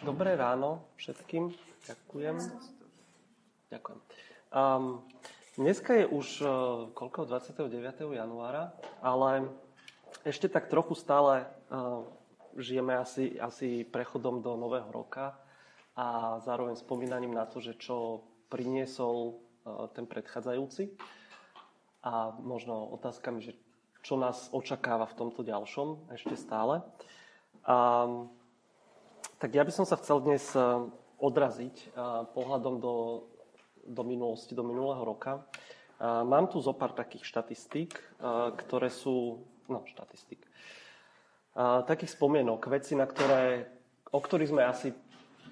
Dobré ráno všetkým. Ďakujem. Ďakujem. Um, dneska je už uh, koľko? 29. januára, ale ešte tak trochu stále uh, žijeme asi, asi prechodom do nového roka a zároveň spomínaním na to, že čo priniesol uh, ten predchádzajúci a možno otázkami, že čo nás očakáva v tomto ďalšom ešte stále. Um, tak ja by som sa chcel dnes eh, odraziť eh, pohľadom do, do minulosti, do minulého roka. Eh, mám tu zo pár takých štatistík, ktoré sú, no štatistík, takých spomienok, veci, na ktoré, o ktorých sme asi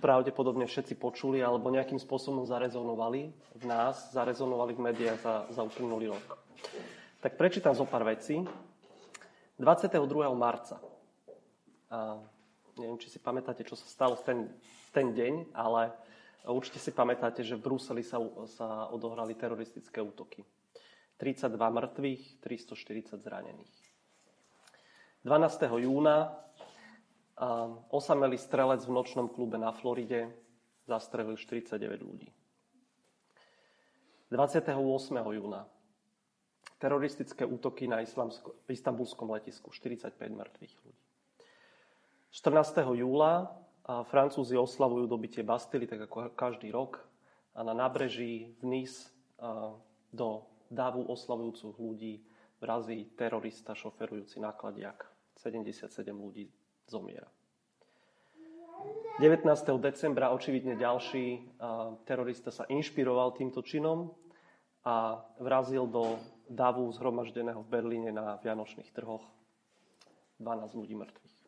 pravdepodobne všetci počuli alebo nejakým spôsobom zarezonovali v nás, zarezonovali v médiách za, za uplynulý rok. Tak prečítam zo pár vecí. 22. marca Neviem, či si pamätáte, čo sa stalo v ten, ten deň, ale určite si pamätáte, že v Bruseli sa, sa odohrali teroristické útoky. 32 mŕtvych, 340 zranených. 12. júna osamelý strelec v nočnom klube na Floride zastrelil 49 ľudí. 28. júna teroristické útoky na istambulskom letisku, 45 mŕtvych ľudí. 14. júla a Francúzi oslavujú dobitie Bastily, tak ako každý rok. A na nábreží v Nice do davu oslavujúcich ľudí vrazí terorista šoferujúci nákladiak. 77 ľudí zomiera. 19. decembra očividne ďalší terorista sa inšpiroval týmto činom a vrazil do davu zhromaždeného v Berlíne na Vianočných trhoch 12 ľudí mŕtvych.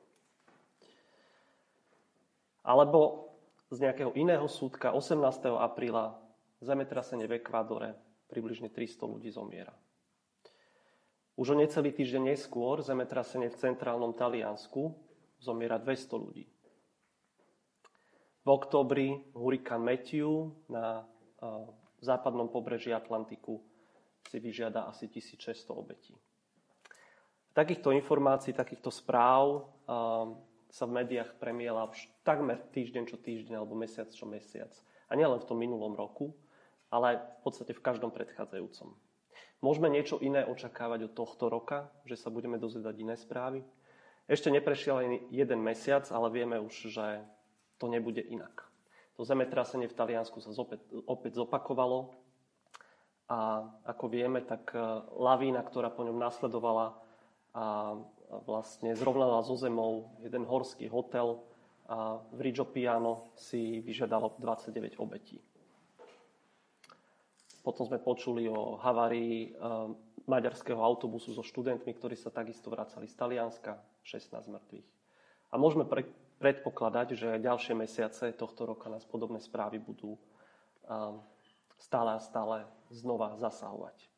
Alebo z nejakého iného súdka 18. apríla zemetrasenie v Ekvádore približne 300 ľudí zomiera. Už o necelý týždeň neskôr zemetrasenie v centrálnom Taliansku zomiera 200 ľudí. V oktobri hurikán Matthew na uh, západnom pobreží Atlantiku si vyžiada asi 1600 obetí. Takýchto informácií, takýchto správ uh, sa v médiách premiela už takmer týždeň čo týždeň alebo mesiac čo mesiac. A nielen v tom minulom roku, ale v podstate v každom predchádzajúcom. Môžeme niečo iné očakávať od tohto roka, že sa budeme dozvedať iné správy. Ešte neprešiel ani jeden mesiac, ale vieme už, že to nebude inak. To zemetrasenie v Taliansku sa opäť, opäť zopakovalo a ako vieme, tak eh, lavína, ktorá po ňom nasledovala, a vlastne zrovnala so zemou jeden horský hotel a v Riggio Piano si vyžiadalo 29 obetí. Potom sme počuli o havárii e, maďarského autobusu so študentmi, ktorí sa takisto vracali z Talianska, 16 mŕtvych. A môžeme pre, predpokladať, že ďalšie mesiace tohto roka nás podobné správy budú e, stále a stále znova zasahovať.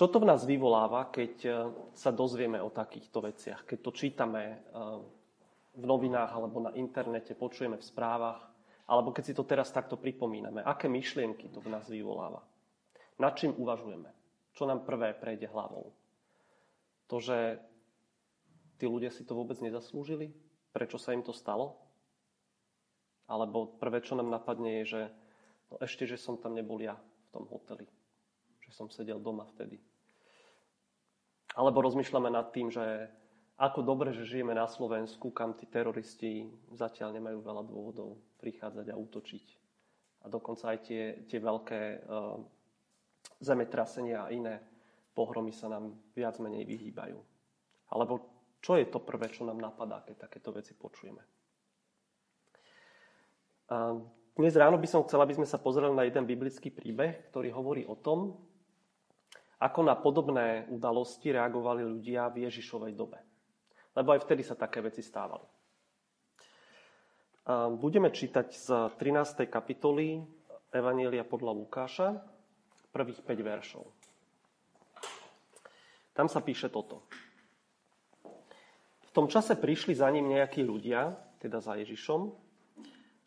Čo to v nás vyvoláva, keď e, sa dozvieme o takýchto veciach? Keď to čítame e, v novinách alebo na internete, počujeme v správach, alebo keď si to teraz takto pripomíname. Aké myšlienky to v nás vyvoláva? Nad čím uvažujeme? Čo nám prvé prejde hlavou? To, že tí ľudia si to vôbec nezaslúžili? Prečo sa im to stalo? Alebo prvé, čo nám napadne, je, že no ešte, že som tam nebol ja v tom hoteli. Že som sedel doma vtedy. Alebo rozmýšľame nad tým, že ako dobre, že žijeme na Slovensku, kam tí teroristi zatiaľ nemajú veľa dôvodov prichádzať a útočiť. A dokonca aj tie, tie veľké uh, zemetrasenia a iné pohromy sa nám viac menej vyhýbajú. Alebo čo je to prvé, čo nám napadá, keď takéto veci počujeme? Uh, dnes ráno by som chcel, aby sme sa pozreli na jeden biblický príbeh, ktorý hovorí o tom, ako na podobné udalosti reagovali ľudia v Ježišovej dobe. Lebo aj vtedy sa také veci stávali. Budeme čítať z 13. kapitoly Evanielia podľa Lukáša, prvých 5 veršov. Tam sa píše toto. V tom čase prišli za ním nejakí ľudia, teda za Ježišom,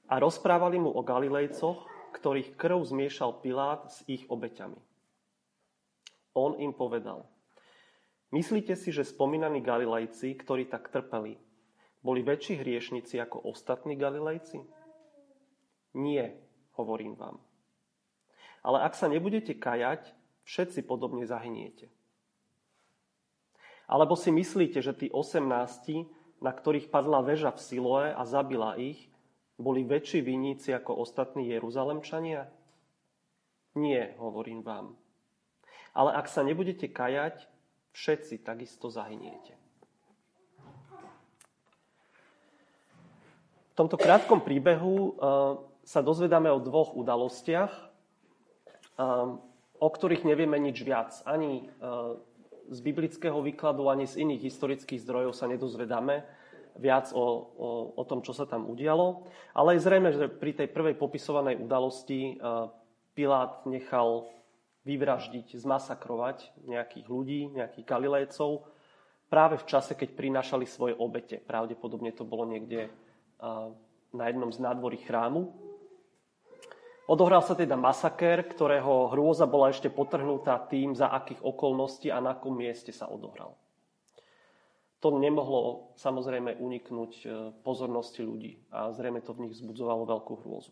a rozprávali mu o Galilejcoch, ktorých krv zmiešal Pilát s ich obeťami. On im povedal, myslíte si, že spomínaní Galilejci, ktorí tak trpeli, boli väčší hriešnici ako ostatní Galilejci? Nie, hovorím vám. Ale ak sa nebudete kajať, všetci podobne zahyniete. Alebo si myslíte, že tí 18, na ktorých padla väža v Siloe a zabila ich, boli väčší viníci ako ostatní Jeruzalemčania? Nie, hovorím vám. Ale ak sa nebudete kajať, všetci takisto zahyniete. V tomto krátkom príbehu uh, sa dozvedáme o dvoch udalostiach, uh, o ktorých nevieme nič viac. Ani uh, z biblického výkladu, ani z iných historických zdrojov sa nedozvedáme viac o, o, o tom, čo sa tam udialo. Ale je zrejme, že pri tej prvej popisovanej udalosti Pilát nechal vyvraždiť, zmasakrovať nejakých ľudí, nejakých galilejcov, práve v čase, keď prinášali svoje obete. Pravdepodobne to bolo niekde na jednom z nádvorí chrámu. Odohral sa teda masaker, ktorého hrôza bola ešte potrhnutá tým, za akých okolností a na akom mieste sa odohral. To nemohlo samozrejme uniknúť e, pozornosti ľudí a zrejme to v nich vzbudzovalo veľkú hrôzu.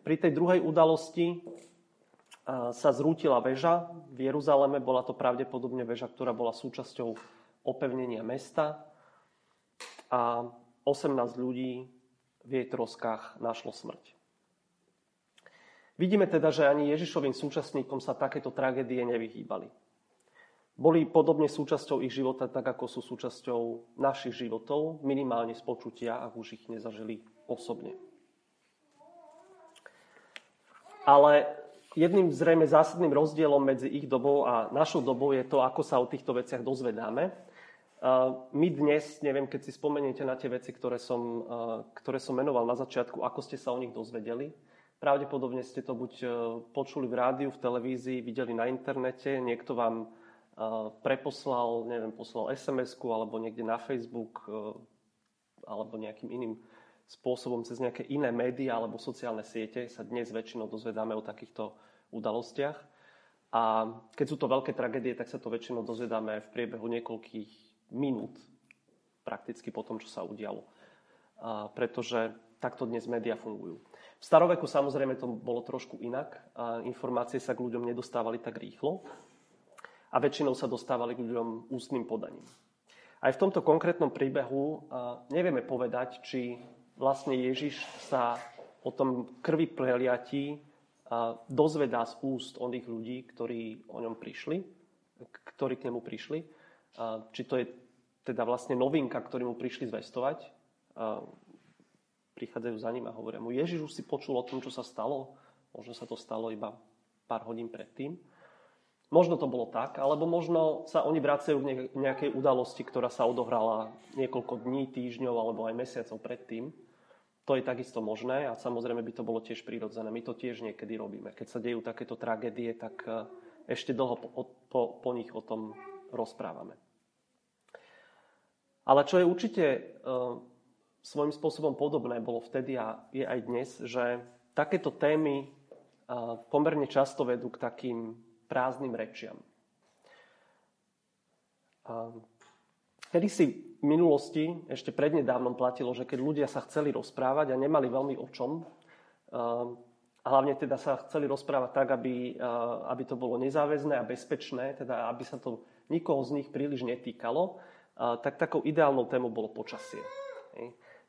Pri tej druhej udalosti sa zrútila väža v Jeruzaleme. Bola to pravdepodobne väža, ktorá bola súčasťou opevnenia mesta. A 18 ľudí v jej troskách našlo smrť. Vidíme teda, že ani Ježišovým súčasníkom sa takéto tragédie nevyhýbali. Boli podobne súčasťou ich života, tak ako sú súčasťou našich životov, minimálne z počutia, ak už ich nezažili osobne. Ale jedným zrejme zásadným rozdielom medzi ich dobou a našou dobou je to, ako sa o týchto veciach dozvedáme. My dnes, neviem, keď si spomeniete na tie veci, ktoré som, ktoré som menoval na začiatku, ako ste sa o nich dozvedeli, pravdepodobne ste to buď počuli v rádiu, v televízii, videli na internete, niekto vám preposlal, neviem, poslal SMS-ku alebo niekde na Facebook alebo nejakým iným spôsobom cez nejaké iné médiá alebo sociálne siete sa dnes väčšinou dozvedáme o takýchto udalostiach. A keď sú to veľké tragédie, tak sa to väčšinou dozvedáme v priebehu niekoľkých minút prakticky po tom, čo sa udialo. A pretože takto dnes médiá fungujú. V staroveku samozrejme to bolo trošku inak. A informácie sa k ľuďom nedostávali tak rýchlo a väčšinou sa dostávali k ľuďom ústnym podaním. Aj v tomto konkrétnom príbehu nevieme povedať, či vlastne Ježiš sa o tom krvi preliatí dozvedá z úst oných ľudí, ktorí o ňom prišli, ktorí k nemu prišli, či to je teda vlastne novinka, ktorí mu prišli zvestovať. Prichádzajú za ním a hovoria mu, Ježiš už si počul o tom, čo sa stalo. Možno sa to stalo iba pár hodín predtým. Možno to bolo tak, alebo možno sa oni vracajú k nejakej udalosti, ktorá sa odohrala niekoľko dní, týždňov alebo aj mesiacov predtým. To je takisto možné a samozrejme by to bolo tiež prírodzené. My to tiež niekedy robíme. Keď sa dejú takéto tragédie, tak e, ešte dlho po, po, po nich o tom rozprávame. Ale čo je určite uh, svojím spôsobom podobné, bolo vtedy a je aj dnes, že takéto témy uh, pomerne často vedú k takým prázdnym rečiam. Uh, kedy si v minulosti, ešte prednedávnom platilo, že keď ľudia sa chceli rozprávať a nemali veľmi o čom, a hlavne teda sa chceli rozprávať tak, aby, aby to bolo nezáväzné a bezpečné, teda aby sa to nikoho z nich príliš netýkalo, tak takou ideálnou témou bolo počasie.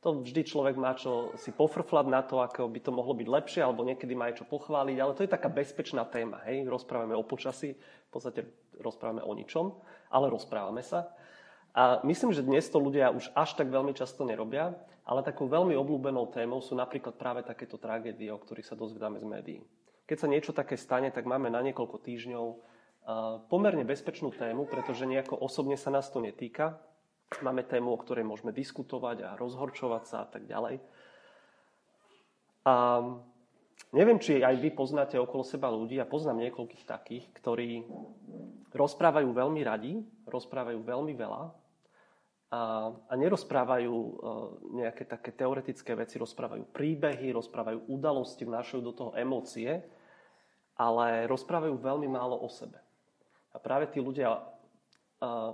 To vždy človek má čo si pofrflať na to, ako by to mohlo byť lepšie, alebo niekedy má aj čo pochváliť, ale to je taká bezpečná téma. Hej? Rozprávame o počasí, v podstate rozprávame o ničom, ale rozprávame sa. A myslím, že dnes to ľudia už až tak veľmi často nerobia, ale takou veľmi obľúbenou témou sú napríklad práve takéto tragédie, o ktorých sa dozvedáme z médií. Keď sa niečo také stane, tak máme na niekoľko týždňov pomerne bezpečnú tému, pretože nejako osobne sa nás to netýka. Máme tému, o ktorej môžeme diskutovať a rozhorčovať sa a tak ďalej. A neviem, či aj vy poznáte okolo seba ľudí, a poznám niekoľkých takých, ktorí rozprávajú veľmi radi, rozprávajú veľmi veľa a, a nerozprávajú e, nejaké také teoretické veci, rozprávajú príbehy, rozprávajú udalosti, vnášajú do toho emócie, ale rozprávajú veľmi málo o sebe. A práve tí ľudia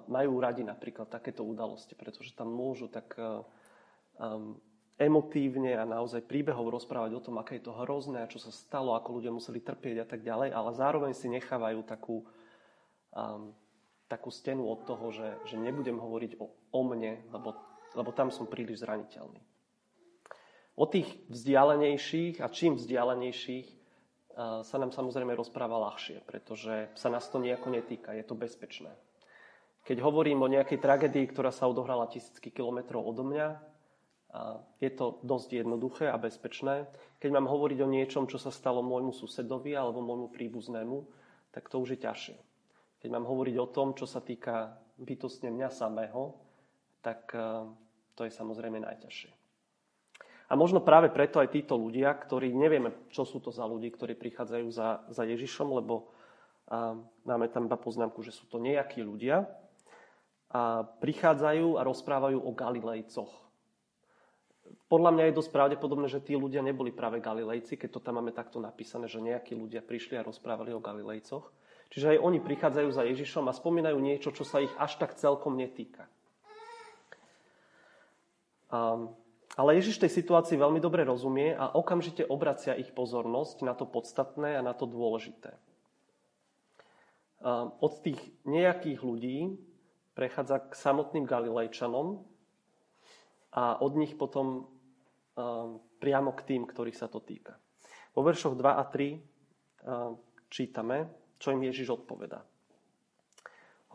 majú radi napríklad takéto udalosti, pretože tam môžu tak um, emotívne a naozaj príbehov rozprávať o tom, aké je to hrozné čo sa stalo, ako ľudia museli trpieť a tak ďalej, ale zároveň si nechávajú takú, um, takú stenu od toho, že, že nebudem hovoriť o, o mne, lebo, lebo tam som príliš zraniteľný. O tých vzdialenejších a čím vzdialenejších uh, sa nám samozrejme rozpráva ľahšie, pretože sa nás to nejako netýka, je to bezpečné. Keď hovorím o nejakej tragédii, ktorá sa odohrala tisícky kilometrov odo mňa, je to dosť jednoduché a bezpečné. Keď mám hovoriť o niečom, čo sa stalo môjmu susedovi alebo môjmu príbuznému, tak to už je ťažšie. Keď mám hovoriť o tom, čo sa týka bytostne mňa samého, tak e, to je samozrejme najťažšie. A možno práve preto aj títo ľudia, ktorí nevieme, čo sú to za ľudí, ktorí prichádzajú za, za Ježišom, lebo a, máme tam iba poznámku, že sú to nejakí ľudia, a prichádzajú a rozprávajú o Galilejcoch podľa mňa je dosť pravdepodobné, že tí ľudia neboli práve Galilejci, keď to tam máme takto napísané, že nejakí ľudia prišli a rozprávali o Galilejcoch. Čiže aj oni prichádzajú za Ježišom a spomínajú niečo, čo sa ich až tak celkom netýka. Um, ale Ježiš tej situácii veľmi dobre rozumie a okamžite obracia ich pozornosť na to podstatné a na to dôležité. Um, od tých nejakých ľudí prechádza k samotným Galilejčanom, a od nich potom uh, priamo k tým, ktorých sa to týka. Vo veršoch 2 a 3 uh, čítame, čo im Ježiš odpovedá.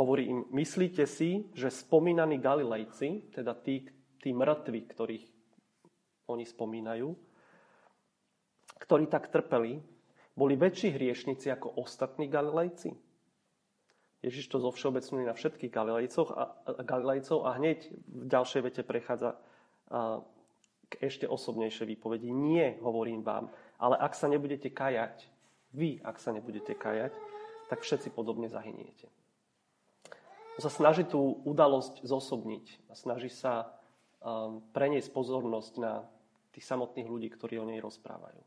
Hovorí im, myslíte si, že spomínaní Galilejci, teda tí, tí mŕtvi, ktorých oni spomínajú, ktorí tak trpeli, boli väčší hriešnici ako ostatní Galilejci? Ježiš to zovšeobecňuje na všetkých Galilejcoch a, Galilejcov a hneď v ďalšej vete prechádza a, k ešte osobnejšej výpovedi. Nie, hovorím vám, ale ak sa nebudete kajať, vy, ak sa nebudete kajať, tak všetci podobne zahyniete. On sa snaží tú udalosť zosobniť a snaží sa um, preniesť pozornosť na tých samotných ľudí, ktorí o nej rozprávajú.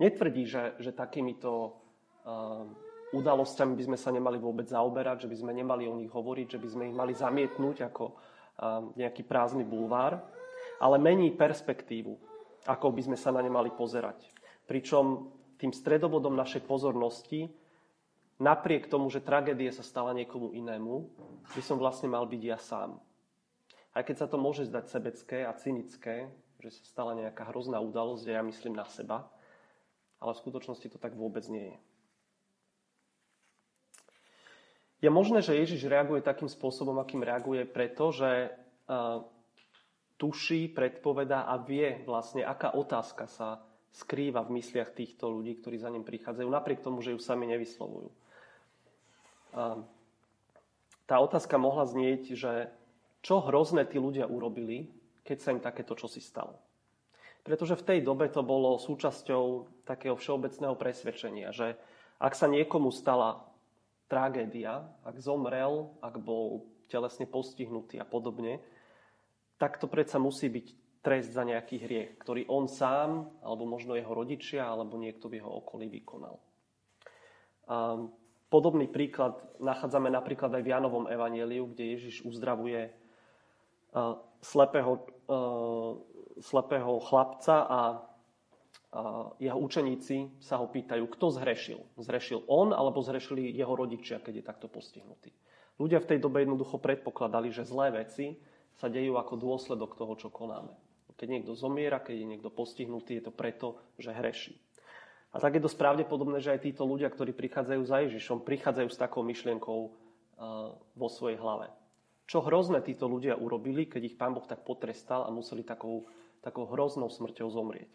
Netvrdí, že, že takýmito um, udalosťami by sme sa nemali vôbec zaoberať, že by sme nemali o nich hovoriť, že by sme ich mali zamietnúť ako nejaký prázdny bulvár, ale mení perspektívu, ako by sme sa na ne mali pozerať. Pričom tým stredobodom našej pozornosti, napriek tomu, že tragédie sa stala niekomu inému, by som vlastne mal byť ja sám. Aj keď sa to môže zdať sebecké a cynické, že sa stala nejaká hrozná udalosť a ja myslím na seba, ale v skutočnosti to tak vôbec nie je. Je možné, že Ježiš reaguje takým spôsobom, akým reaguje, pretože uh, tuší, predpovedá a vie vlastne, aká otázka sa skrýva v mysliach týchto ľudí, ktorí za ním prichádzajú, napriek tomu, že ju sami nevyslovujú. Uh, tá otázka mohla znieť, že čo hrozné tí ľudia urobili, keď sa im takéto čosi stalo. Pretože v tej dobe to bolo súčasťou takého všeobecného presvedčenia, že ak sa niekomu stala tragédia, ak zomrel, ak bol telesne postihnutý a podobne, tak to predsa musí byť trest za nejaký hriech, ktorý on sám, alebo možno jeho rodičia, alebo niekto v jeho okolí vykonal. A podobný príklad nachádzame napríklad aj v Janovom evanieliu, kde Ježiš uzdravuje slepého, slepého chlapca a jeho učeníci sa ho pýtajú, kto zhrešil. Zhrešil on alebo zhrešili jeho rodičia, keď je takto postihnutý. Ľudia v tej dobe jednoducho predpokladali, že zlé veci sa dejú ako dôsledok toho, čo konáme. Keď niekto zomiera, keď je niekto postihnutý, je to preto, že hreší. A tak je dosť pravdepodobné, že aj títo ľudia, ktorí prichádzajú za Ježišom, prichádzajú s takou myšlienkou uh, vo svojej hlave. Čo hrozné títo ľudia urobili, keď ich pán Boh tak potrestal a museli takou, takou hroznou smrťou zomrieť.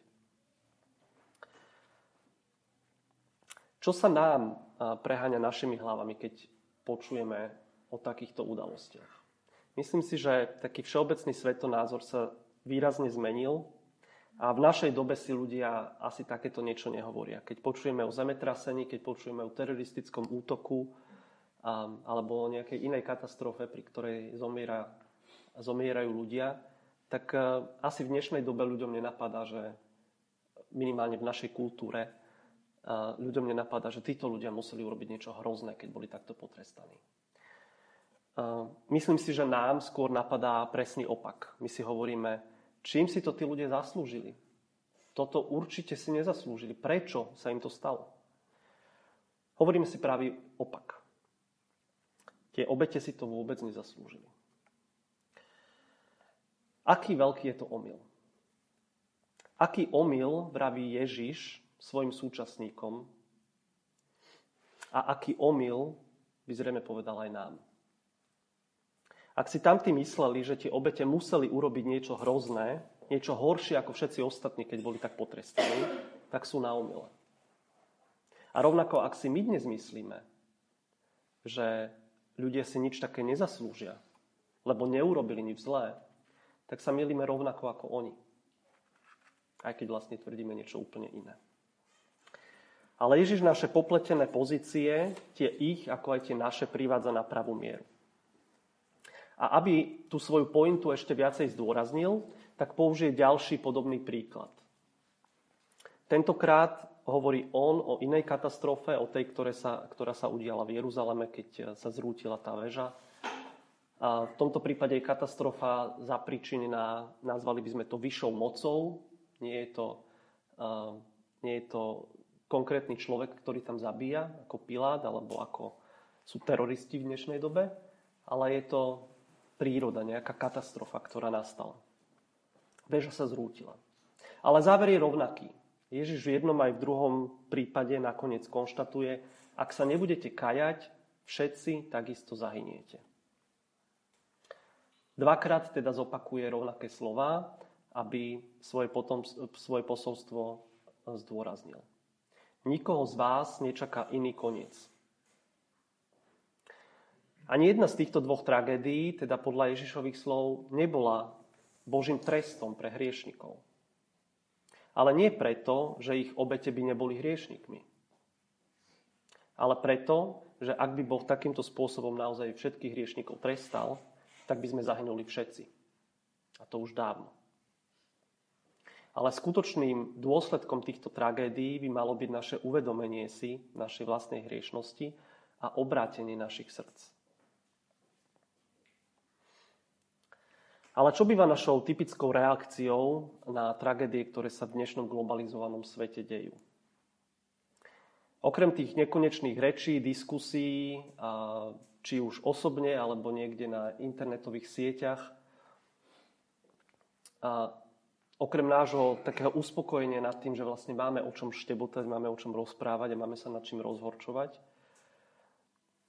Čo sa nám preháňa našimi hlavami, keď počujeme o takýchto udalostiach? Myslím si, že taký všeobecný svetonázor sa výrazne zmenil a v našej dobe si ľudia asi takéto niečo nehovoria. Keď počujeme o zemetrasení, keď počujeme o teroristickom útoku alebo o nejakej inej katastrofe, pri ktorej zomiera, zomierajú ľudia, tak asi v dnešnej dobe ľuďom nenapadá, že minimálne v našej kultúre ľuďom nenapadá, že títo ľudia museli urobiť niečo hrozné, keď boli takto potrestaní. myslím si, že nám skôr napadá presný opak. My si hovoríme, čím si to tí ľudia zaslúžili. Toto určite si nezaslúžili. Prečo sa im to stalo? Hovoríme si pravý opak. Tie obete si to vôbec nezaslúžili. Aký veľký je to omyl? Aký omyl vraví Ježiš svojim súčasníkom a aký omyl by zrejme povedal aj nám. Ak si tamtí mysleli, že tie obete museli urobiť niečo hrozné, niečo horšie ako všetci ostatní, keď boli tak potrestaní, tak sú na omyle. A rovnako, ak si my dnes myslíme, že ľudia si nič také nezaslúžia, lebo neurobili nič zlé, tak sa milíme rovnako ako oni. Aj keď vlastne tvrdíme niečo úplne iné. Ale Ježiš naše popletené pozície, tie ich, ako aj tie naše, privádza na pravú mieru. A aby tú svoju pointu ešte viacej zdôraznil, tak použije ďalší podobný príklad. Tentokrát hovorí on o inej katastrofe, o tej, ktoré sa, ktorá sa udiala v Jeruzaleme, keď sa zrútila tá väža. A v tomto prípade je katastrofa zapričinená, nazvali by sme to vyššou mocou. Nie je to, uh, nie je to konkrétny človek, ktorý tam zabíja, ako Pilát, alebo ako sú teroristi v dnešnej dobe, ale je to príroda, nejaká katastrofa, ktorá nastala. Veža sa zrútila. Ale záver je rovnaký. Ježiš v jednom aj v druhom prípade nakoniec konštatuje, ak sa nebudete kajať, všetci takisto zahyniete. Dvakrát teda zopakuje rovnaké slova, aby svoje, potom, svoje posolstvo zdôraznil. Nikoho z vás nečaká iný koniec. Ani jedna z týchto dvoch tragédií, teda podľa Ježišových slov, nebola Božím trestom pre hriešnikov. Ale nie preto, že ich obete by neboli hriešnikmi. Ale preto, že ak by Boh takýmto spôsobom naozaj všetkých hriešnikov trestal, tak by sme zahynuli všetci. A to už dávno. Ale skutočným dôsledkom týchto tragédií by malo byť naše uvedomenie si našej vlastnej hriešnosti a obrátenie našich srdc. Ale čo býva našou typickou reakciou na tragédie, ktoré sa v dnešnom globalizovanom svete dejú? Okrem tých nekonečných rečí, diskusí, či už osobne alebo niekde na internetových sieťach, okrem nášho takého uspokojenia nad tým, že vlastne máme o čom štebotať, máme o čom rozprávať a máme sa nad čím rozhorčovať.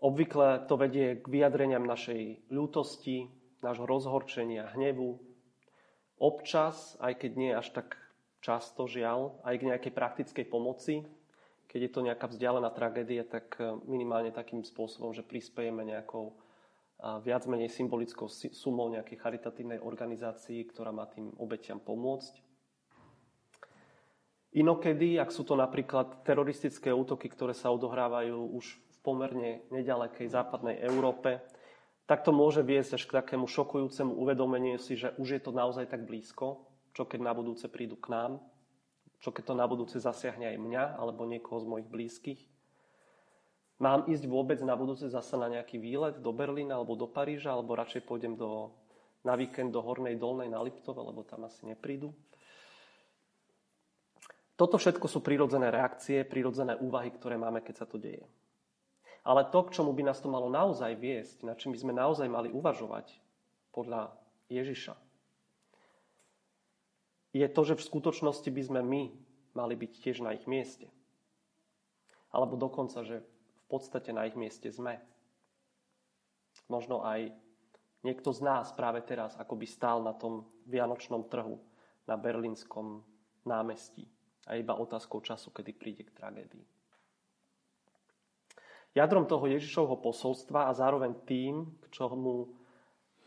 Obvykle to vedie k vyjadreniam našej ľútosti, nášho rozhorčenia, hnevu. Občas, aj keď nie až tak často, žiaľ, aj k nejakej praktickej pomoci. Keď je to nejaká vzdialená tragédia, tak minimálne takým spôsobom, že prispejeme nejakou viac menej symbolickou sumou nejakej charitatívnej organizácii, ktorá má tým obetiam pomôcť. Inokedy, ak sú to napríklad teroristické útoky, ktoré sa odohrávajú už v pomerne nedalekej západnej Európe, tak to môže viesť až k takému šokujúcemu uvedomeniu si, že už je to naozaj tak blízko, čo keď na budúce prídu k nám, čo keď to na budúce zasiahne aj mňa alebo niekoho z mojich blízkych. Mám ísť vôbec na budúce zase na nejaký výlet do Berlína alebo do Paríža, alebo radšej pôjdem do, na víkend do Hornej Dolnej na Liptove, lebo tam asi neprídu. Toto všetko sú prírodzené reakcie, prírodzené úvahy, ktoré máme, keď sa to deje. Ale to, k čomu by nás to malo naozaj viesť, na čím by sme naozaj mali uvažovať podľa Ježiša, je to, že v skutočnosti by sme my mali byť tiež na ich mieste. Alebo dokonca, že podstate na ich mieste sme. Možno aj niekto z nás práve teraz ako by stál na tom vianočnom trhu na berlínskom námestí. A iba otázkou času, kedy príde k tragédii. Jadrom toho Ježišovho posolstva a zároveň tým, k čomu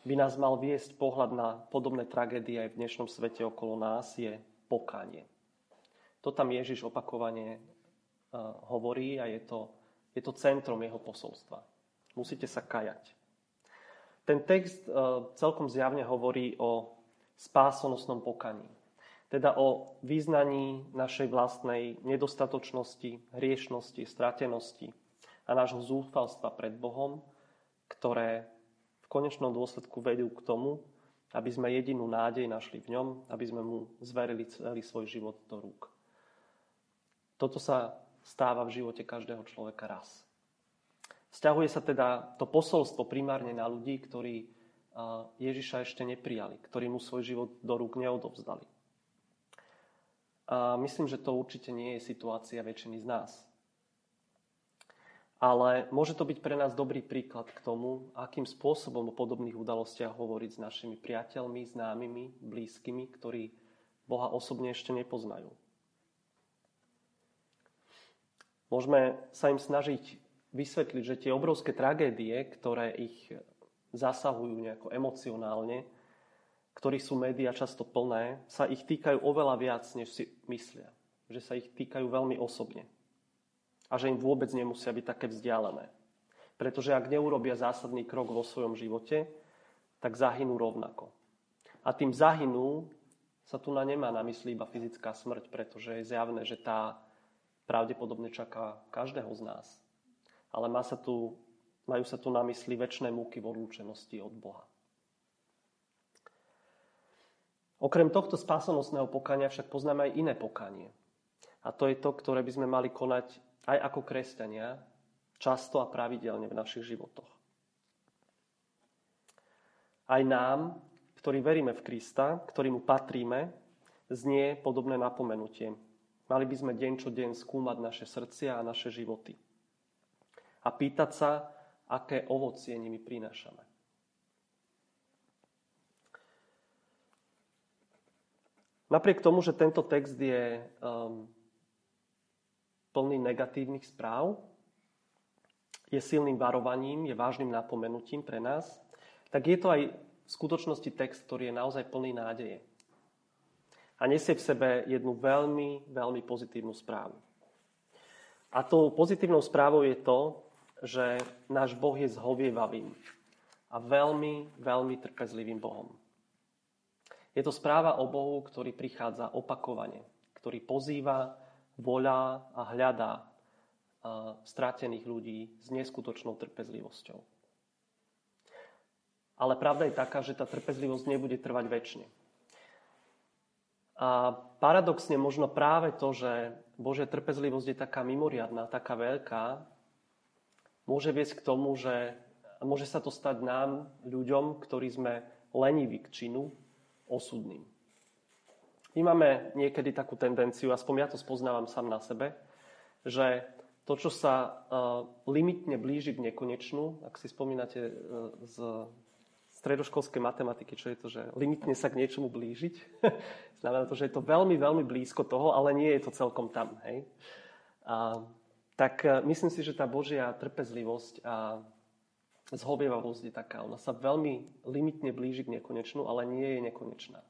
by nás mal viesť pohľad na podobné tragédie aj v dnešnom svete okolo nás, je pokánie. To tam Ježiš opakovane hovorí a je to je to centrom jeho posolstva. Musíte sa kajať. Ten text e, celkom zjavne hovorí o spásonosnom pokaní. Teda o význaní našej vlastnej nedostatočnosti, hriešnosti, stratenosti a nášho zúfalstva pred Bohom, ktoré konečnom dôsledku vedú k tomu, aby sme jedinú nádej našli v ňom, aby sme mu zverili celý svoj život do rúk. Toto sa stáva v živote každého človeka raz. Vzťahuje sa teda to posolstvo primárne na ľudí, ktorí Ježiša ešte neprijali, ktorí mu svoj život do rúk neodovzdali. A myslím, že to určite nie je situácia väčšiny z nás. Ale môže to byť pre nás dobrý príklad k tomu, akým spôsobom o podobných udalostiach hovoriť s našimi priateľmi, známymi, blízkymi, ktorí Boha osobne ešte nepoznajú. Môžeme sa im snažiť vysvetliť, že tie obrovské tragédie, ktoré ich zasahujú nejako emocionálne, ktorých sú médiá často plné, sa ich týkajú oveľa viac, než si myslia. Že sa ich týkajú veľmi osobne a že im vôbec nemusia byť také vzdialené. Pretože ak neurobia zásadný krok vo svojom živote, tak zahynú rovnako. A tým zahynú sa tu na nemá na mysli iba fyzická smrť, pretože je zjavné, že tá pravdepodobne čaká každého z nás. Ale má sa tu, majú sa tu na mysli väčšie múky v odlúčenosti od Boha. Okrem tohto spásonosného pokania však poznáme aj iné pokanie. A to je to, ktoré by sme mali konať aj ako kresťania, často a pravidelne v našich životoch. Aj nám, ktorí veríme v Krista, ktorý mu patríme, znie podobné napomenutie. Mali by sme deň čo deň skúmať naše srdcia a naše životy. A pýtať sa, aké ovocie nimi prinášame. Napriek tomu, že tento text je um, plný negatívnych správ, je silným varovaním, je vážnym napomenutím pre nás, tak je to aj v skutočnosti text, ktorý je naozaj plný nádeje. A nesie v sebe jednu veľmi, veľmi pozitívnu správu. A tou pozitívnou správou je to, že náš Boh je zhovievavým a veľmi, veľmi trpezlivým Bohom. Je to správa o Bohu, ktorý prichádza opakovane, ktorý pozýva volá a hľadá strátených ľudí s neskutočnou trpezlivosťou. Ale pravda je taká, že tá trpezlivosť nebude trvať väčšine. A paradoxne možno práve to, že Božia trpezlivosť je taká mimoriadná, taká veľká, môže viesť k tomu, že môže sa to stať nám, ľuďom, ktorí sme leniví k činu, osudným. My máme niekedy takú tendenciu, aspoň ja to spoznávam sám na sebe, že to, čo sa uh, limitne blíži k nekonečnú, ak si spomínate uh, z stredoškolskej matematiky, čo je to, že limitne sa k niečomu blížiť, znamená to, že je to veľmi, veľmi blízko toho, ale nie je to celkom tam. Hej? A, tak uh, myslím si, že tá Božia trpezlivosť a zhovievavosť je taká. Ona sa veľmi limitne blíži k nekonečnú, ale nie je nekonečná.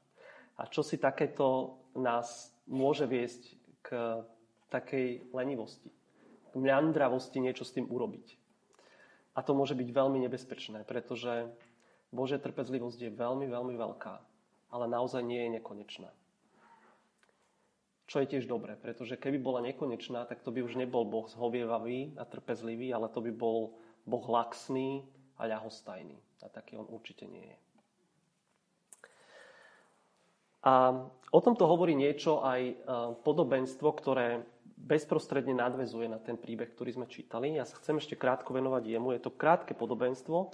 A čo si takéto nás môže viesť k takej lenivosti, k mľandravosti niečo s tým urobiť. A to môže byť veľmi nebezpečné, pretože Božia trpezlivosť je veľmi, veľmi veľká, ale naozaj nie je nekonečná. Čo je tiež dobré, pretože keby bola nekonečná, tak to by už nebol Boh zhovievavý a trpezlivý, ale to by bol Boh laxný a ľahostajný. A taký on určite nie je. A o tomto hovorí niečo aj e, podobenstvo, ktoré bezprostredne nadvezuje na ten príbeh, ktorý sme čítali. Ja sa chcem ešte krátko venovať jemu. Je to krátke podobenstvo,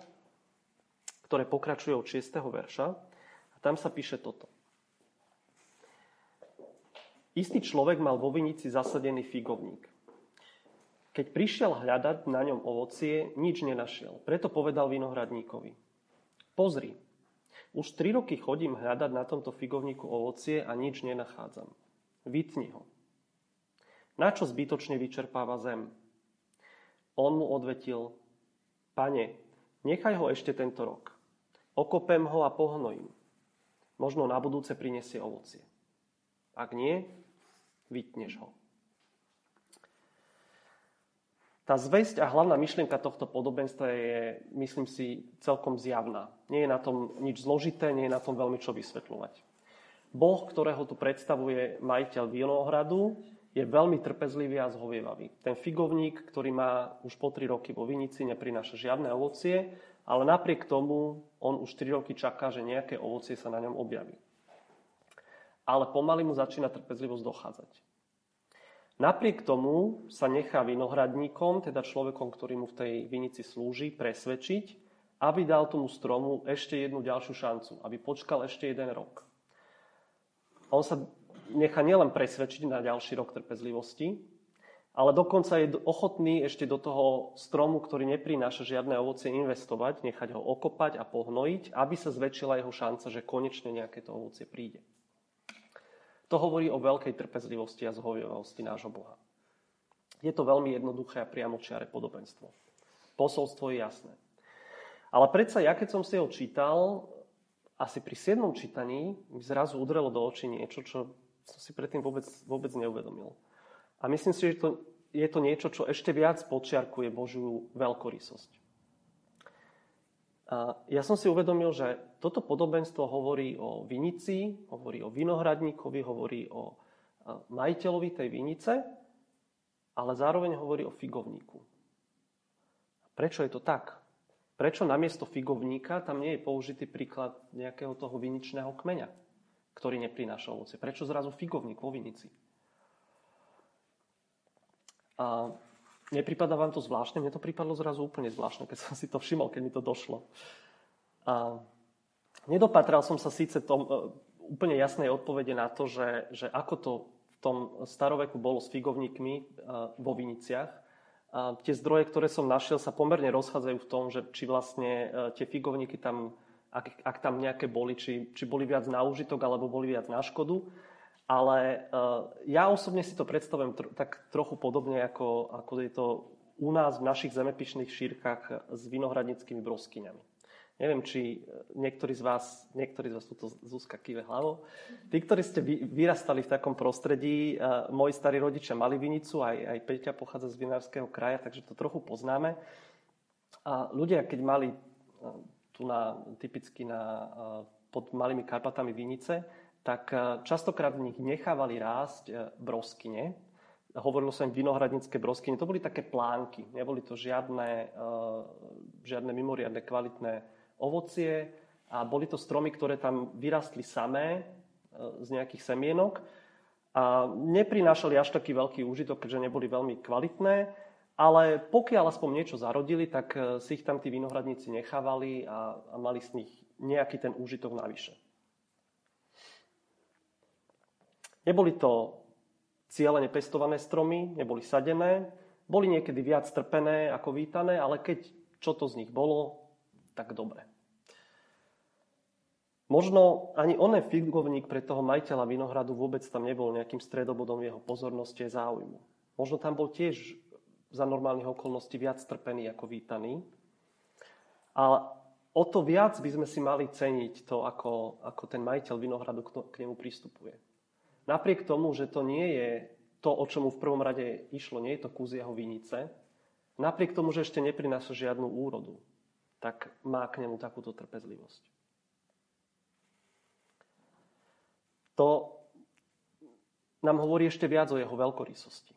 ktoré pokračuje od 6. verša. A tam sa píše toto. Istý človek mal vo vinici zasadený figovník. Keď prišiel hľadať na ňom ovocie, nič nenašiel. Preto povedal vinohradníkovi. Pozri, už tri roky chodím hľadať na tomto figovníku ovocie a nič nenachádzam. Vytni ho. Na čo zbytočne vyčerpáva zem? On mu odvetil, pane, nechaj ho ešte tento rok. Okopem ho a pohnojím. Možno na budúce prinesie ovocie. Ak nie, vytneš ho. Tá zväzť a hlavná myšlienka tohto podobenstva je, myslím si, celkom zjavná. Nie je na tom nič zložité, nie je na tom veľmi čo vysvetľovať. Boh, ktorého tu predstavuje majiteľ vinohradu, je veľmi trpezlivý a zhovievavý. Ten figovník, ktorý má už po tri roky vo vinici, neprináša žiadne ovocie ale napriek tomu on už 3 roky čaká, že nejaké ovocie sa na ňom objaví. Ale pomaly mu začína trpezlivosť dochádzať. Napriek tomu sa nechá vinohradníkom, teda človekom, ktorý mu v tej vinici slúži, presvedčiť, aby dal tomu stromu ešte jednu ďalšiu šancu, aby počkal ešte jeden rok. On sa nechá nielen presvedčiť na ďalší rok trpezlivosti, ale dokonca je ochotný ešte do toho stromu, ktorý neprináša žiadne ovocie, investovať, nechať ho okopať a pohnojiť, aby sa zväčšila jeho šanca, že konečne nejaké to ovocie príde. To hovorí o veľkej trpezlivosti a zhovievosti nášho Boha. Je to veľmi jednoduché a priamočiare podobenstvo. Posolstvo je jasné. Ale predsa ja, keď som si ho čítal, asi pri siedmom čítaní mi zrazu udrelo do očí niečo, čo som si predtým vôbec, vôbec neuvedomil. A myslím si, že to, je to niečo, čo ešte viac počiarkuje Božiu veľkorysosť. Ja som si uvedomil, že toto podobenstvo hovorí o vinici, hovorí o vinohradníkovi, hovorí o majiteľovi tej vinice, ale zároveň hovorí o figovníku. Prečo je to tak? Prečo namiesto figovníka tam nie je použitý príklad nejakého toho viničného kmeňa, ktorý neprináša ovoce? Prečo zrazu figovník vo vinici? A Nepripadá vám to zvláštne? Mne to pripadlo zrazu úplne zvláštne, keď som si to všimol, keď mi to došlo. A nedopatral som sa síce tom, e, úplne jasnej odpovede na to, že, že ako to v tom staroveku bolo s figovníkmi e, vo Viniciach. A tie zdroje, ktoré som našiel, sa pomerne rozchádzajú v tom, že či vlastne e, tie figovníky tam, ak, ak tam nejaké boli, či, či boli viac na užitok alebo boli viac na škodu. Ale uh, ja osobne si to predstavujem tr- tak trochu podobne, ako, ako je to u nás v našich zemepišných šírkach s vinohradnickými broskyňami. Neviem, či niektorí z vás, niektorí z vás túto Zuzka kýve hlavou, tí, ktorí ste vyrastali v takom prostredí, uh, moji starí rodičia mali vinicu, aj, aj Peťa pochádza z vinárskeho kraja, takže to trochu poznáme. A ľudia, keď mali uh, tu na, typicky na, pod malými Karpatami vinice, tak e, častokrát v nich nechávali rásť e, broskyne. Hovorilo sa im vinohradnícke broskyne. To boli také plánky. Neboli to žiadne, e, žiadne mimoriadne kvalitné ovocie a boli to stromy, ktoré tam vyrastli samé z nejakých semienok a neprinášali až taký veľký úžitok, keďže neboli veľmi kvalitné, ale pokiaľ aspoň niečo zarodili, tak si ich tam tí vinohradníci nechávali a, a mali z nich nejaký ten úžitok navyše. Neboli to cieľene pestované stromy, neboli sadené, boli niekedy viac trpené ako vítané, ale keď čo to z nich bolo, tak dobre. Možno ani onen figovník pre toho majiteľa vinohradu vôbec tam nebol nejakým stredobodom jeho pozornosti a záujmu. Možno tam bol tiež za normálnych okolností viac trpený ako vítaný. A o to viac by sme si mali ceniť to, ako, ako ten majiteľ vinohradu k nemu pristupuje. Napriek tomu, že to nie je to, o čomu v prvom rade išlo, nie je to kus jeho vinice, napriek tomu, že ešte neprináša žiadnu úrodu, tak má k nemu takúto trpezlivosť. To nám hovorí ešte viac o jeho veľkorysosti.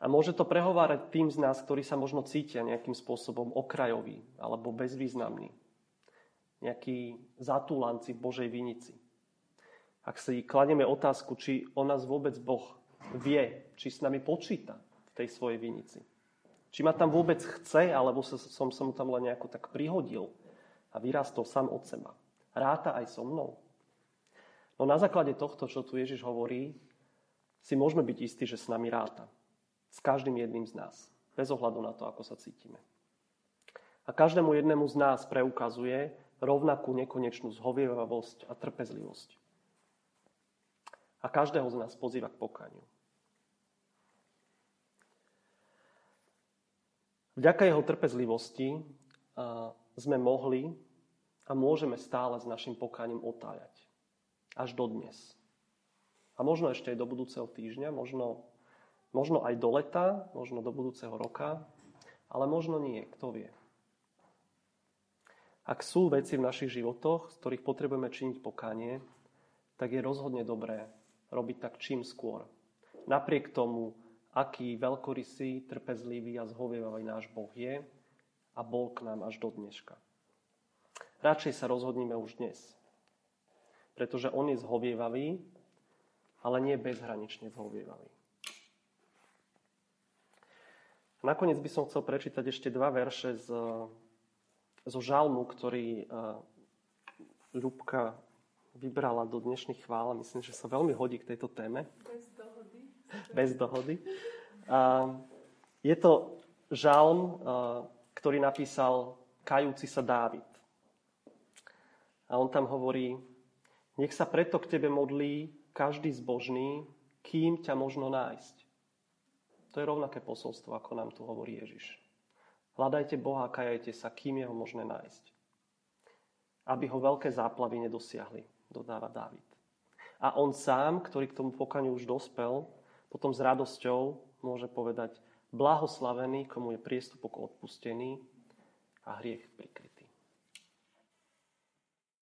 A môže to prehovárať tým z nás, ktorí sa možno cítia nejakým spôsobom okrajový alebo bezvýznamný. Nejakí zatúlanci v Božej vinici ak si kladieme otázku, či o nás vôbec Boh vie, či s nami počíta v tej svojej vinici. Či ma tam vôbec chce, alebo som sa mu tam len nejako tak prihodil a vyrastol sám od seba. Ráta aj so mnou. No na základe tohto, čo tu Ježiš hovorí, si môžeme byť istí, že s nami ráta. S každým jedným z nás. Bez ohľadu na to, ako sa cítime. A každému jednému z nás preukazuje rovnakú nekonečnú zhovievavosť a trpezlivosť a každého z nás pozýva k pokaniu. Vďaka jeho trpezlivosti sme mohli a môžeme stále s našim pokaním otáľať. Až do dnes. A možno ešte aj do budúceho týždňa, možno, možno aj do leta, možno do budúceho roka, ale možno nie, kto vie. Ak sú veci v našich životoch, z ktorých potrebujeme činiť pokanie, tak je rozhodne dobré robiť tak čím skôr. Napriek tomu, aký veľkorysý, trpezlivý a zhovievavý náš Boh je a bol k nám až do dneška. Radšej sa rozhodníme už dnes, pretože on je zhovievavý, ale nie bezhranične zhovievavý. Nakoniec by som chcel prečítať ešte dva verše z, zo žalmu, ktorý Ľubka vybrala do dnešných chvál. Myslím, že sa veľmi hodí k tejto téme. Bez dohody. Bez dohody. A je to žalm, ktorý napísal kajúci sa Dávid. A on tam hovorí, nech sa preto k tebe modlí každý zbožný, kým ťa možno nájsť. To je rovnaké posolstvo, ako nám tu hovorí Ježiš. Hľadajte Boha a kajajte sa, kým je ho možné nájsť. Aby ho veľké záplavy nedosiahli, dodáva Dávid. A on sám, ktorý k tomu pokaniu už dospel, potom s radosťou môže povedať blahoslavený, komu je priestupok odpustený a hriech prikrytý.